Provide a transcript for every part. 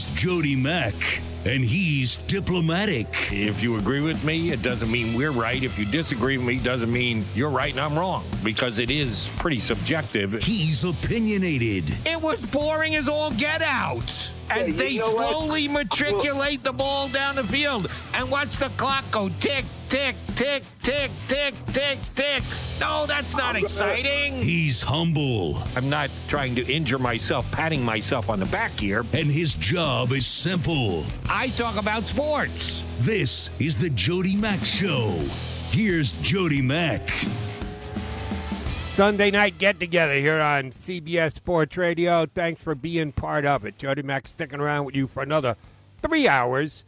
He's Jody Mac, and he's diplomatic. If you agree with me, it doesn't mean we're right. If you disagree with me, it doesn't mean you're right and I'm wrong, because it is pretty subjective. He's opinionated. It was boring as all get out. As Yeah, they know what? slowly matriculate the ball down the field and watch the clock go tick, tick, tick, tick, tick, tick, tick. No, that's not exciting. He's humble, I'm not trying to injure myself, patting myself on the back here. and his job is simple. I talk about sports. This is the Jody Mac Show. Here's Jody Mac. Sunday night get together here on CBS Sports Radio. Thanks for being part of it. Jody Mac sticking around with you for another three hours.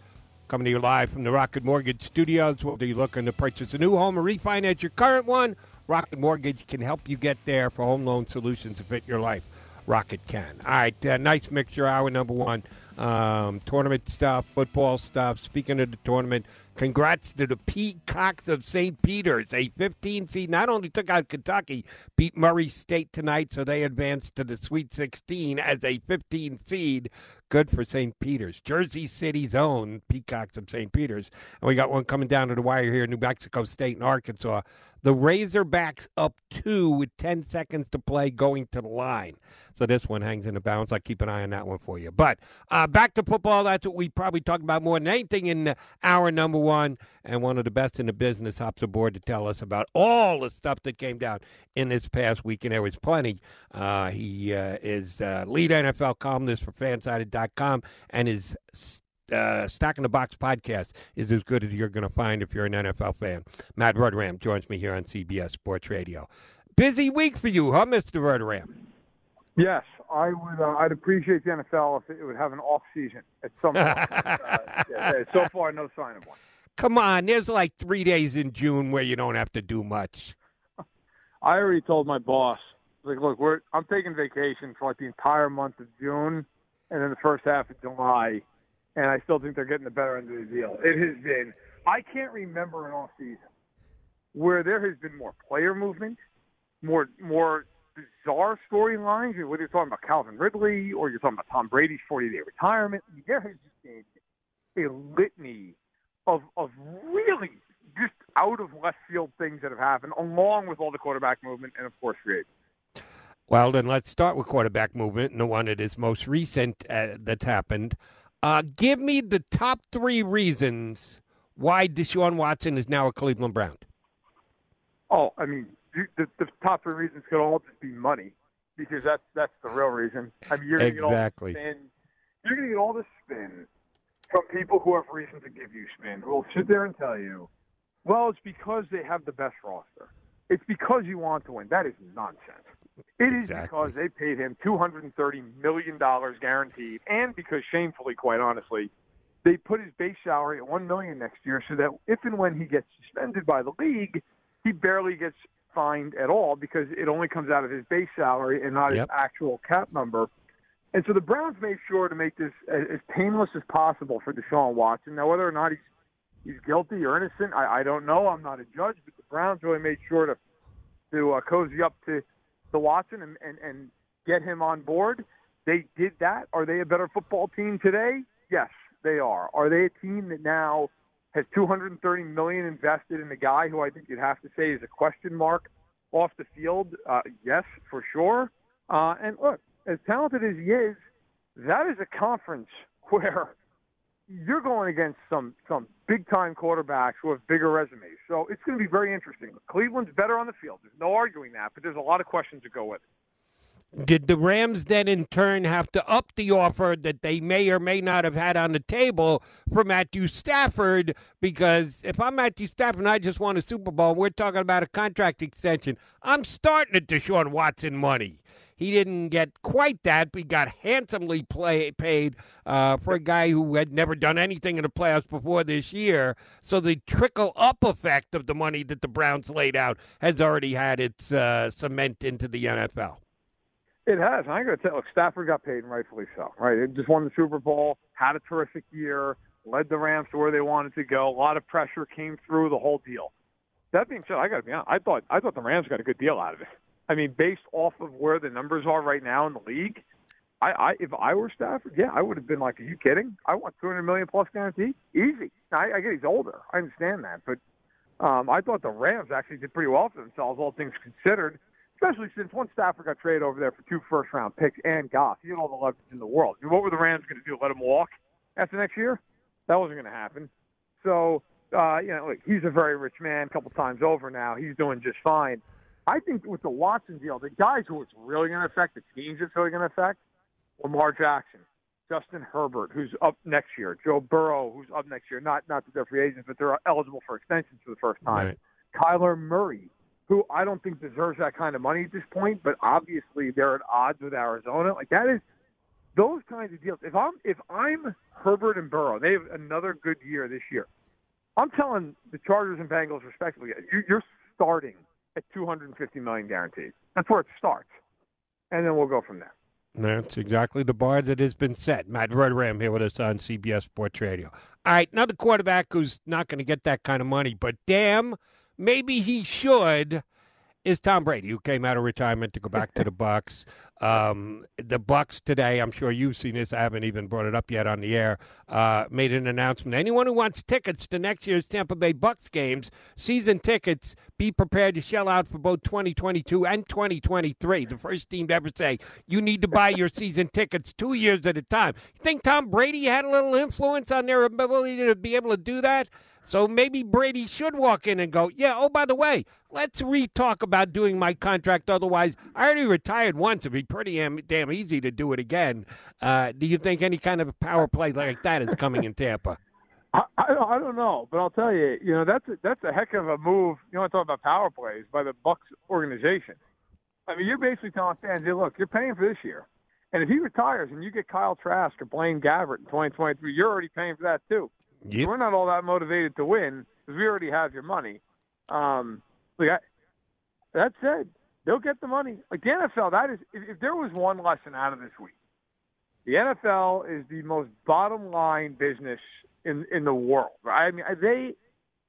Coming to you live from the Rocket Mortgage Studios. Whether you're looking to purchase a new home or refinance your current one, Rocket Mortgage can help you get there for home loan solutions to fit your life. Rocket can. All right, uh, nice mixture. Hour number one. Um, tournament stuff, football stuff. Speaking of the tournament, congrats to the Peacocks of St. Peter's. A 15 seed not only took out Kentucky, beat Murray State tonight, so they advanced to the Sweet 16 as a 15 seed. Good for St. Peter's. Jersey City's own Peacocks of St. Peter's. And we got one coming down to the wire here New Mexico State and Arkansas. The Razorbacks up two with 10 seconds to play going to the line. So this one hangs in the balance. I'll keep an eye on that one for you. But uh, back to football. That's what we probably talk about more than anything in hour number one. And one of the best in the business hops aboard to tell us about all the stuff that came down in this past week. And there was plenty. Uh, he uh, is uh, lead NFL columnist for fansided.com and his uh, Stacking the Box podcast is as good as you're going to find if you're an NFL fan. Matt Verderame joins me here on CBS Sports Radio. Busy week for you, huh, Mr. Verderame? Yes, I would. Uh, I'd appreciate the NFL if it would have an off season at some point. uh, yeah, so far, no sign of one. Come on, there's like three days in June where you don't have to do much. I already told my boss, like, look, we're I'm taking vacation for like the entire month of June, and then the first half of July, and I still think they're getting the better end of the deal. It has been. I can't remember an off season where there has been more player movement, more more bizarre storylines. Whether you're talking about Calvin Ridley or you're talking about Tom Brady's 40 day retirement, there has just been a litany of of really just out of left field things that have happened, along with all the quarterback movement and of course free. Well, then let's start with quarterback movement and the one that is most recent uh, that's happened. Uh, give me the top three reasons why Deshaun Watson is now a Cleveland Brown. Oh, I mean, the, the top three reasons could all just be money, because that's that's the real reason. I mean, you're gonna Exactly. get all this spin. You're going to get all this spin from people who have reason to give you spin, who will sit there and tell you, "Well, it's because they have the best roster. It's because you want to win." That is nonsense. It is Exactly. because they paid him two hundred and thirty million dollars guaranteed, and because shamefully, quite honestly, they put his base salary at one million next year, so that if and when he gets suspended by the league, he barely gets fined at all because it only comes out of his base salary and not Yep. his actual cap number. And so the Browns made sure to make this as, as painless as possible for Deshaun Watson. Now, whether or not he's he's guilty or innocent, I, I don't know. I'm not a judge, but the Browns really made sure to to uh, cozy up to the Watson and, and and get him on board. They did that. Are they a better football team today? Yes, they are. Are they a team that now has 230 million invested in a guy who I think you'd have to say is a question mark off the field? Uh, yes, for sure. Uh, and look, as talented as he is, that is a conference where you're going against some some big time quarterbacks who have bigger resumes. So it's going to be very interesting. Cleveland's better on the field. There's no arguing that, but there's a lot of questions that go with it. Did the Rams then in turn have to up the offer that they may or may not have had on the table for Matthew Stafford? Because if I'm Matthew Stafford and I just won a Super Bowl, we're talking about a contract extension. I'm starting at Deshaun Watson money. He didn't get quite that, but he got handsomely play, paid uh, for a guy who had never done anything in the playoffs before this year. So the trickle up effect of the money that the Browns laid out has already had its uh, cement into the NFL. It has. I got to tell. Look, Stafford got paid, and rightfully so. Right, it just won the Super Bowl, had a terrific year, led the Rams to where they wanted to go. A lot of pressure came through the whole deal. That being said, I got to be honest. I thought I thought the Rams got a good deal out of it. I mean, based off of where the numbers are right now in the league, I, I if I were Stafford, yeah, I would have been like, "Are you kidding? I want 200 million plus guarantee, easy." I, I get he's older, I understand that, but um, I thought the Rams actually did pretty well for themselves, all things considered especially since once Stafford got traded over there for two first round picks and Goff, he had all the leverage in the world. What were the Rams going to do? Let him walk after next year? That wasn't going to happen. So, uh, you know, look, he's a very rich man a couple times over now. He's doing just fine. I think with the Watson deal, the guys who it's really going to affect, the teams it's really going to affect, Lamar Jackson, Justin Herbert, who's up next year, Joe Burrow, who's up next year. Not not that they're free agents, but they're eligible for extensions for the first time. Right. Kyler Murray, who I don't think deserves that kind of money at this point, but obviously they're at odds with Arizona. Like that is those kinds of deals. If I'm if I'm Herbert and Burrow, they have another good year this year. I'm telling the Chargers and Bengals respectively, you- you're starting at 250 million guaranteed. That's where it starts, and then we'll go from there. That's exactly the bar that has been set. Matt Verderame here with us on CBS Sports Radio. All right, another quarterback who's not going to get that kind of money, but damn, maybe he should. Is Tom Brady, who came out of retirement to go back to the Bucs. Um, the Bucs today, I'm sure you've seen this. I haven't even brought it up yet on the air. Uh, made an announcement. Anyone who wants tickets to next year's Tampa Bay Bucs games, season tickets, be prepared to shell out for both 2022 and 2023. The first team to ever say you need to buy your season tickets two years at a time. You think Tom Brady had a little influence on their ability to be able to do that? So maybe Brady should walk in and go, yeah, oh, by the way, let's re-talk about doing my contract. Otherwise, I already retired once. It'd be pretty damn, damn easy to do it again. Uh, do you think any kind of power play like that is coming in Tampa? I, I, I don't know, but I'll tell you, you know, that's a, that's a heck of a move. You want to talk about power plays by the Bucs organization. I mean, you're basically telling fans, hey, look, you're paying for this year. And if he retires and you get Kyle Trask or Blaine Gabbert in 2023, you're already paying for that too. Yep. We're not all that motivated to win because we already have your money. Um, look, I, that said, they'll get the money. Like the NFL, that is, if, if there was one lesson out of this week, the NFL is the most bottom line business in in the world. Right? I mean, they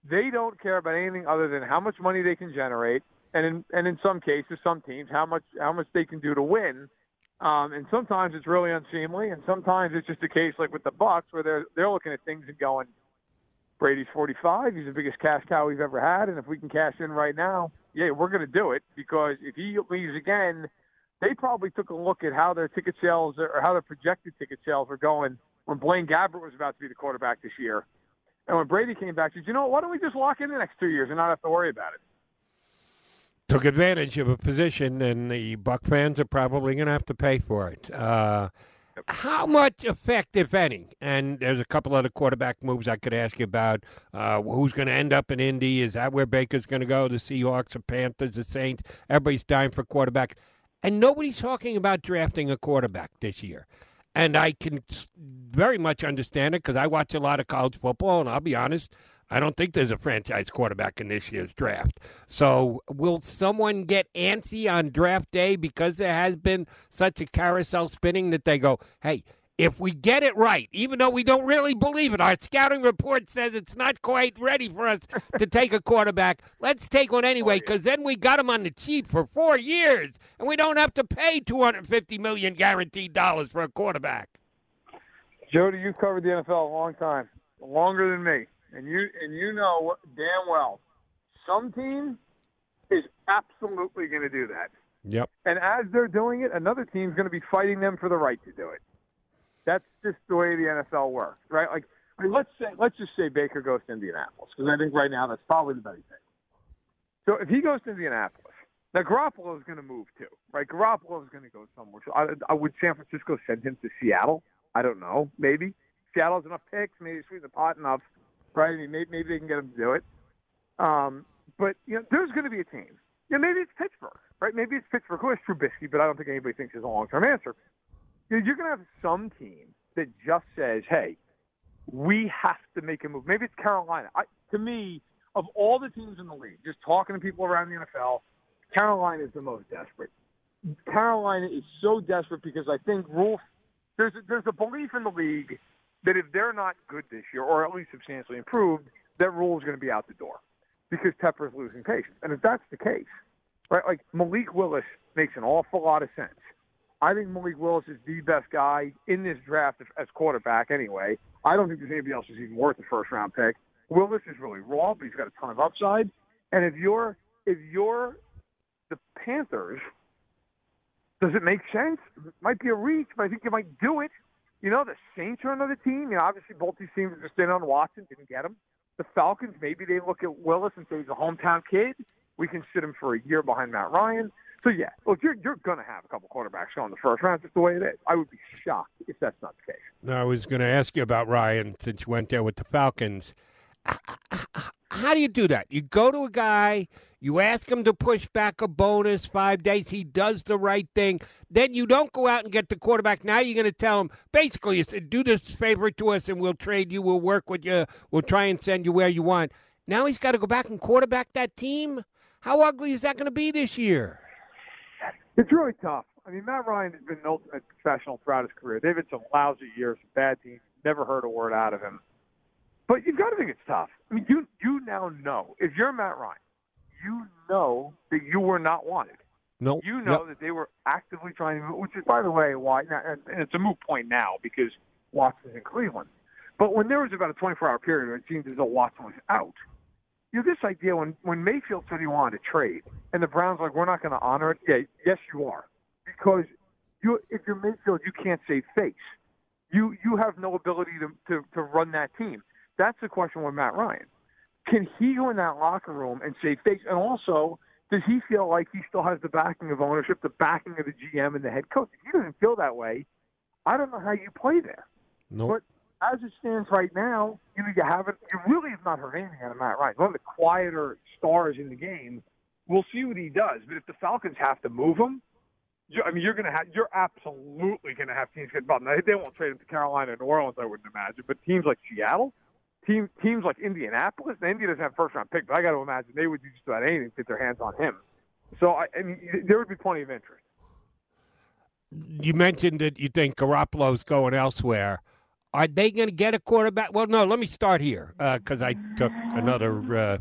they don't care about anything other than how much money they can generate, and in and in some cases, some teams how much how much they can do to win. Um, and sometimes it's really unseemly, and sometimes it's just a case like with the Bucs where they're they're looking at things and going, Brady's 45. He's the biggest cash cow we've ever had, and if we can cash in right now, yeah, we're going to do it because if he leaves again, they probably took a look at how their ticket sales or how their projected ticket sales were going when Blaine Gabbert was about to be the quarterback this year, and when Brady came back, said, you know, why don't we just lock in the next two years and not have to worry about it? Took advantage of a position, and the Buck fans are probably going to have to pay for it. Uh, how much effect, if any? And there's a couple other quarterback moves I could ask you about. Uh, who's going to end up in Indy? Is that where Baker's going to go? The Seahawks, the Panthers, the Saints? Everybody's dying for quarterback, and nobody's talking about drafting a quarterback this year. And I can very much understand it because I watch a lot of college football, and I'll be honest, I don't think there's a franchise quarterback in this year's draft. So, will someone get antsy on draft day because there has been such a carousel spinning that they go, hey, if we get it right, even though we don't really believe it, our scouting report says it's not quite ready for us to take a quarterback. Let's take one anyway, oh, because then we got him on the cheap for four years, and we don't have to pay two hundred fifty million guaranteed dollars for a quarterback. Jody, you've covered the NFL a long time, longer than me, and you and you know damn well. Some team is absolutely going to do that, Yep. and as they're doing it, another team's going to be fighting them for the right to do it. That's just the way the NFL works, right? Like, I mean, let's say let's just say Baker goes to Indianapolis because I think right now that's probably the better thing. So if he goes to Indianapolis, now Garoppolo is going to move too, right? Garoppolo is going to go somewhere. So I, I would San Francisco send him to Seattle? I don't know. Maybe Seattle has enough picks. Maybe sweeten the pot enough, right? I mean, maybe, maybe they can get him to do it. Um, but you know, there's going to be a team. You know, maybe it's Pittsburgh, right? Maybe it's Pittsburgh who has Trubisky, but I don't think anybody thinks is a long-term answer. You know, You're going to have some team that just says, "Hey, we have to make a move." Maybe it's Carolina. I, to me, of all the teams in the league, just talking to people around the NFL, Carolina is the most desperate. Carolina is so desperate because I think Rhule there's a, there's a belief in the league that if they're not good this year, or at least substantially improved, that Rhule is going to be out the door because Tepper's losing patience. And if that's the case, right, like Malik Willis makes an awful lot of sense. I think Malik Willis is the best guy in this draft as- quarterback anyway. I don't think there's anybody else who's even worth a first round pick. Willis is really raw, but he's got a ton of upside. And if you're if you're the Panthers, does it make sense? It might be a reach, but I think you might do it. You know, the Saints are another team. You know, obviously both these teams are just in on Watson, didn't get him. The Falcons, maybe they look at Willis and say he's a hometown kid. We can sit him for a year behind Matt Ryan. So yeah, look, you're you're to have a couple quarterbacks go in the first round. Just the way it is. I would be shocked if that's not the case. Now, I was to ask you about Ryan since you went there with the Falcons. How do you do that? You go to a guy, you ask him to push back a bonus five days. He does the right thing. Then you don't go out and get the quarterback. Now you're going to tell him basically, you said, do this favor to us and we'll trade you. We'll work with you. We'll try and send you where you want. Now he's got to go back and quarterback that team. How ugly is that going to be this year? It's really tough. I mean, Matt Ryan has been an ultimate professional throughout his career. They've had some lousy years, bad teams. Never heard a word out of him. But you've got to think it's tough. I mean, you you now know if you're Matt Ryan, you know that you were not wanted. No. You know that they were actively trying to, which is, by the way, why, and and it's a moot point now because Watson's in Cleveland. But when there was about a 24-hour period where it seemed as though Watson was out, you know, this idea when when Mayfield said he wanted to trade, and the Browns were like, we're not going to honor it. Yeah, yes, you are, because you if you're Mayfield, you can't save face. You you have no ability to to, to run that team. That's the question with Matt Ryan. Can he go in that locker room and save face? And also, does he feel like he still has the backing of ownership, the backing of the GM and the head coach? If he doesn't feel that way, I don't know how you play there. No. But as it stands right now, you know, you haven't, you really have not heard anything out of Matt Ryan. One of the quieter stars in the game. We'll see what he does. But if the Falcons have to move him, I mean, you're going to have, you're absolutely going to have teams get involved. Now, they won't trade him to Carolina and New Orleans, I wouldn't imagine. But teams like Seattle, team, teams like Indianapolis, and Indy doesn't have first round pick, but I got to imagine they would do just about anything to get their hands on him. So, I, I mean, there would be plenty of interest. You mentioned that you think Garoppolo's going elsewhere. Are they going to get a quarterback? Well, no. Let me start here because I took another uh,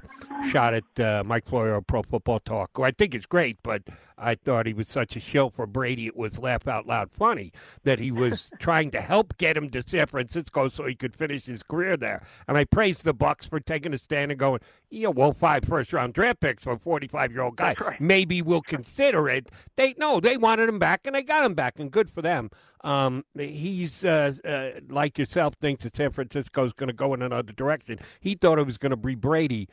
shot at uh, Mike Florio Pro Football Talk, who I think is great, but I thought he was such a show for Brady. It was laugh out loud funny that he was trying to help get him to San Francisco so he could finish his career there. And I praised the Bucs for taking a stand and going, "Yeah, well, five first round draft picks for a forty five year old guy. Right. Maybe we'll consider it." They no, they wanted him back, and they got him back, and good for them. Um, he's uh, uh, like yourself thinks that San Francisco is going to go in another direction. He thought it was going to be Brady.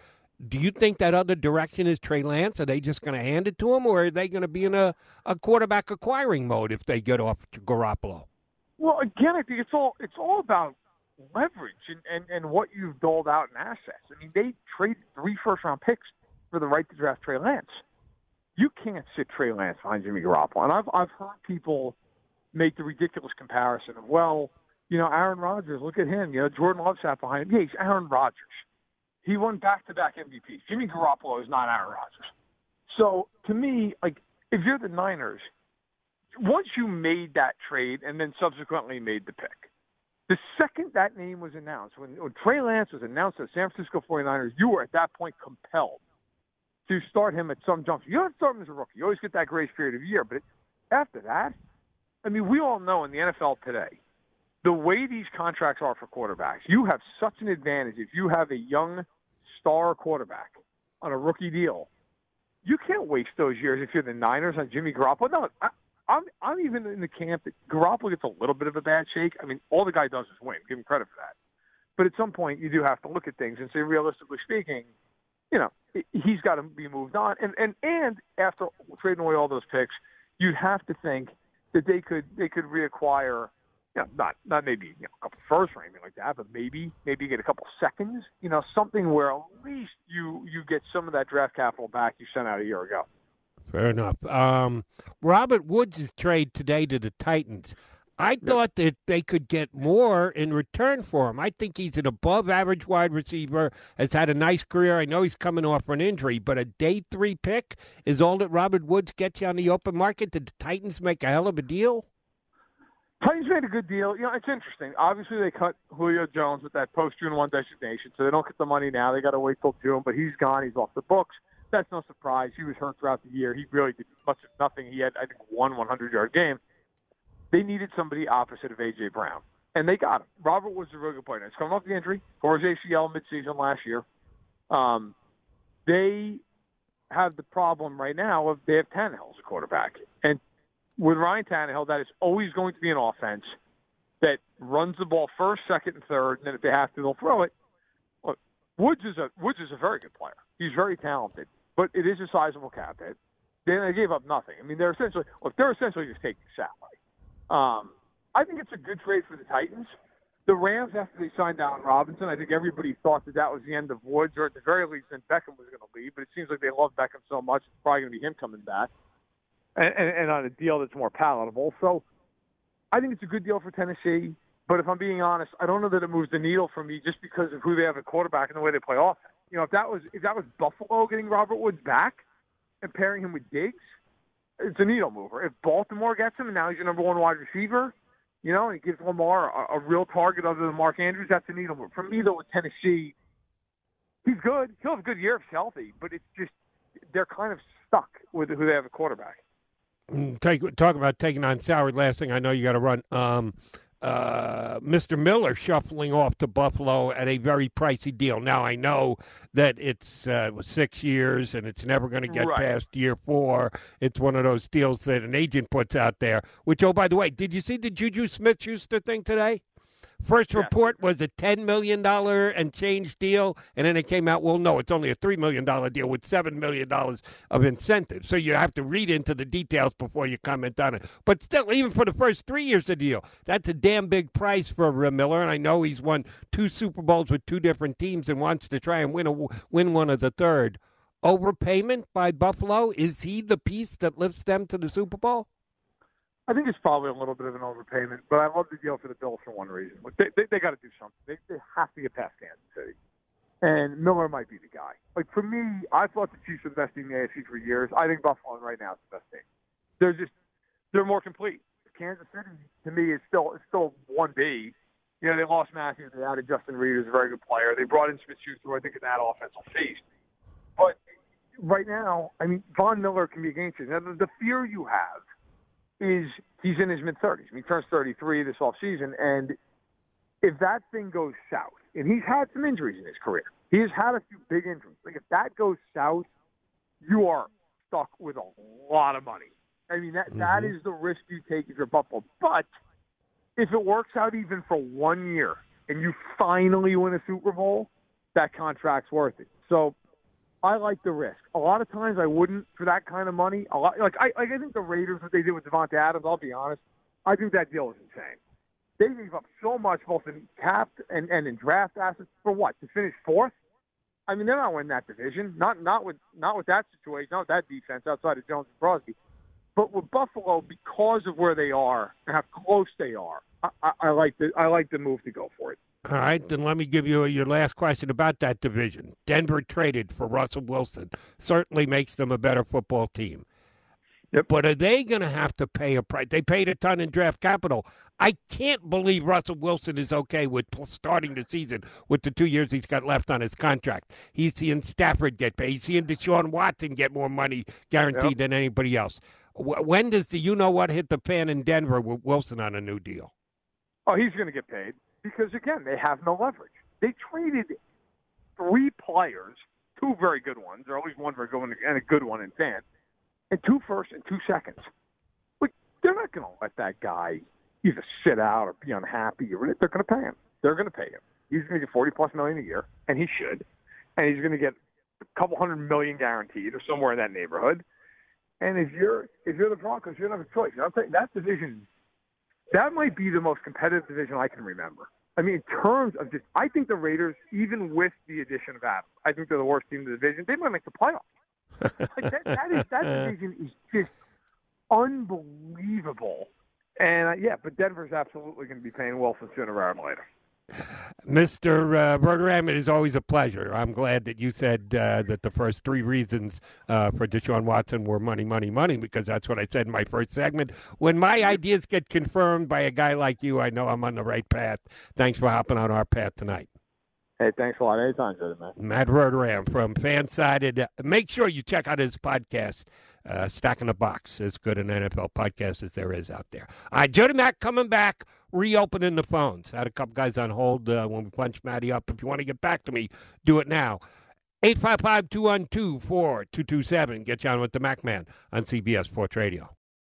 Do you think that other direction is Trey Lance? Are they just going to hand it to him, or are they going to be in a, a quarterback acquiring mode if they get off to Garoppolo? Well, again, I think it's all it's all about leverage and, and, and what you've doled out in assets. I mean, they traded three first round picks for the right to draft Trey Lance. You can't sit Trey Lance behind Jimmy Garoppolo. And I've I've heard people make the ridiculous comparison of, well, you know, Aaron Rodgers, look at him. You know, Jordan Love sat behind him. Yeah, he's Aaron Rodgers. He won back to back MVPs. Jimmy Garoppolo is not Aaron Rodgers. So to me, like if you're the Niners, once you made that trade and then subsequently made the pick, the second that name was announced, when, when Trey Lance was announced the San Francisco 49ers, you were at that point compelled to start him at some juncture. You don't start him as a rookie. You always get that grace period of year. But after that, I mean, we all know in the NFL today, the way these contracts are for quarterbacks, you have such an advantage if you have a young star quarterback on a rookie deal. You can't waste those years if you're the Niners on Jimmy Garoppolo. No, I, I'm I'm even in the camp that Garoppolo gets a little bit of a bad shake. I mean, all the guy does is win. Give him credit for that. But at some point, you do have to look at things and say, realistically speaking, you know, he's got to be moved on. And and and after trading away all those picks, you'd have to think that they could they could reacquire, you know, not not maybe you know, a couple firsts or anything like that, but maybe maybe get a couple seconds, you know, something where at least you you get some of that draft capital back you sent out a year ago. Fair enough. Um, Robert Woods' trade today to the Titans. I thought that they could get more in return for him. I think he's an above average wide receiver, has had a nice career. I know he's coming off an injury, but a day three pick is all that Robert Woods gets you on the open market. Did the Titans make a hell of a deal? Titans made a good deal. You know, it's interesting. Obviously, they cut Julio Jones with that post June 1 designation, so they don't get the money now. They got to wait till June, but he's gone. He's off the books. That's no surprise. He was hurt throughout the year. He really did much of nothing. He had, I think, one 100 yard game they needed somebody opposite of A.J. Brown, and they got him. Robert was a really good player. He's coming off the injury, tore his ACL midseason last year. Um, they have the problem right now of they have Tannehill as a quarterback, and with Ryan Tannehill, that is always going to be an offense that runs the ball first, second, and third, and then if they have to, they'll throw it. Look, Woods is a Woods is a very good player. He's very talented, but it is a sizable cap hit. Then they gave up nothing. I mean, they're essentially look, they're essentially just taking salary. Um, I think it's a good trade for the Titans. The Rams, after they signed Allen Robinson, I think everybody thought that that was the end of Woods, or at the very least, then Beckham was going to leave. But it seems like they love Beckham so much, it's probably going to be him coming back, and, and, and on a deal that's more palatable. So I think it's a good deal for Tennessee. But if I'm being honest, I don't know that it moves the needle for me just because of who they have at quarterback and the way they play offense. You know, if that was if that was Buffalo getting Robert Woods back and pairing him with Diggs, it's a needle mover. If Baltimore gets him and now he's your number one wide receiver, you know, and he gives Lamar a, a real target other than Mark Andrews, that's a needle mover. For me, though, with Tennessee, he's good. He'll have a good year if healthy, but it's just they're kind of stuck with who they have a quarterback. Take, talk about taking on salary. Last thing I know, you got to run. Um, uh, Mr. Miller shuffling off to Buffalo at a very pricey deal. Now I know that it's uh, six years and it's never going to get right. past year four. It's one of those deals that an agent puts out there. Which, oh, by the way, did you see the Juju Smith-Schuster thing today? First yeah. report was a $10 million and change deal, and then it came out, well, no, it's only a $3 million deal with $7 million of incentives. So you have to read into the details before you comment on it. But still, even for the first three years of the deal, that's a damn big price for uh, Miller, and I know he's won two Super Bowls with two different teams and wants to try and win, a, win one of the third. Overpayment by Buffalo? Is he the piece that lifts them to the Super Bowl? I think it's probably a little bit of an overpayment, but I love the deal for the Bills for one reason. They, they, they got to do something. They, they have to get past Kansas City. And Miller might be the guy. Like, for me, I thought the Chiefs were the best team in the AFC for years. I think Buffalo right now is the best team. They're just, they're more complete. Kansas City, to me, is still, is still 1B. You know, they lost Matthews. They added Justin Reid, who's a very good player. They brought in Smith-Schuster, I think, in that offensive feast. But right now, I mean, Von Miller can be a game changer. Now, the fear you have is he's in his mid 30s. He turns 33 this off season, and if that thing goes south, and he's had some injuries in his career, he has had a few big injuries. Like if that goes south, you are stuck with a lot of money. I mean that mm-hmm. that is the risk you take if you're Buffalo. But if it works out even for one year and you finally win a Super Bowl, that contract's worth it. So I like the risk. A lot of times I wouldn't for that kind of money. A lot, like I, like I think the Raiders, what they did with Davante Adams, I'll be honest, I think that deal is insane. They gave up so much, both in cap and, and in draft assets, for what? To finish fourth? I mean, they're not winning that division. Not not with not with that situation, not with that defense outside of Jones and Crosby. But with Buffalo, because of where they are and how close they are, I, I, I like the I like the move to go for it. All right, then let me give you your last question about that division. Denver traded for Russell Wilson. Certainly makes them a better football team. Yep. But are they going to have to pay a price? They paid a ton in draft capital. I can't believe Russell Wilson is okay with starting the season with the two years he's got left on his contract. He's seeing Stafford get paid. He's seeing Deshaun Watson get more money guaranteed yep. than anybody else. When does the you know what hit the fan in Denver with Wilson on a new deal? Oh, he's going to get paid because again, they have no leverage. They traded three players, two very good ones, or at least one very good one and a good one in Fant, and two first and two seconds. But they're not going to let that guy either sit out or be unhappy. Or they're going to pay him. They're going to pay him. He's going to get forty plus million a year, and he should. And he's going to get a couple hundred million guaranteed, or somewhere in that neighborhood. And if you're if you're the Broncos, you don't have a choice. You, that division that might be the most competitive division I can remember. I mean, in terms of just, I think the Raiders, even with the addition of Adams, I think they're the worst team in the division. They might make the playoffs. like that, that is that division is just unbelievable. And uh, yeah, but Denver's absolutely going to be paying Wilson sooner rather than later. Mr. Uh, Verderame, it is always a pleasure. I'm glad that you said uh, that the first three reasons uh, for Deshaun Watson were money, money, money, because that's what I said in my first segment. When my ideas get confirmed by a guy like you, I know I'm on the right path. Thanks for hopping on our path tonight. Hey, thanks a lot. Anytime, man. Matt Verderame from Fansided. Make sure you check out his podcast uh, Stacking the Box, as good an NFL podcast as there is out there. All right, Jody Mac coming back, reopening the phones. I Had a couple guys on hold uh, when we punched Maddie up. If you want to get back to me, do it now. 855 212 4227. Get you on with the Mac Man on CBS Sports Radio.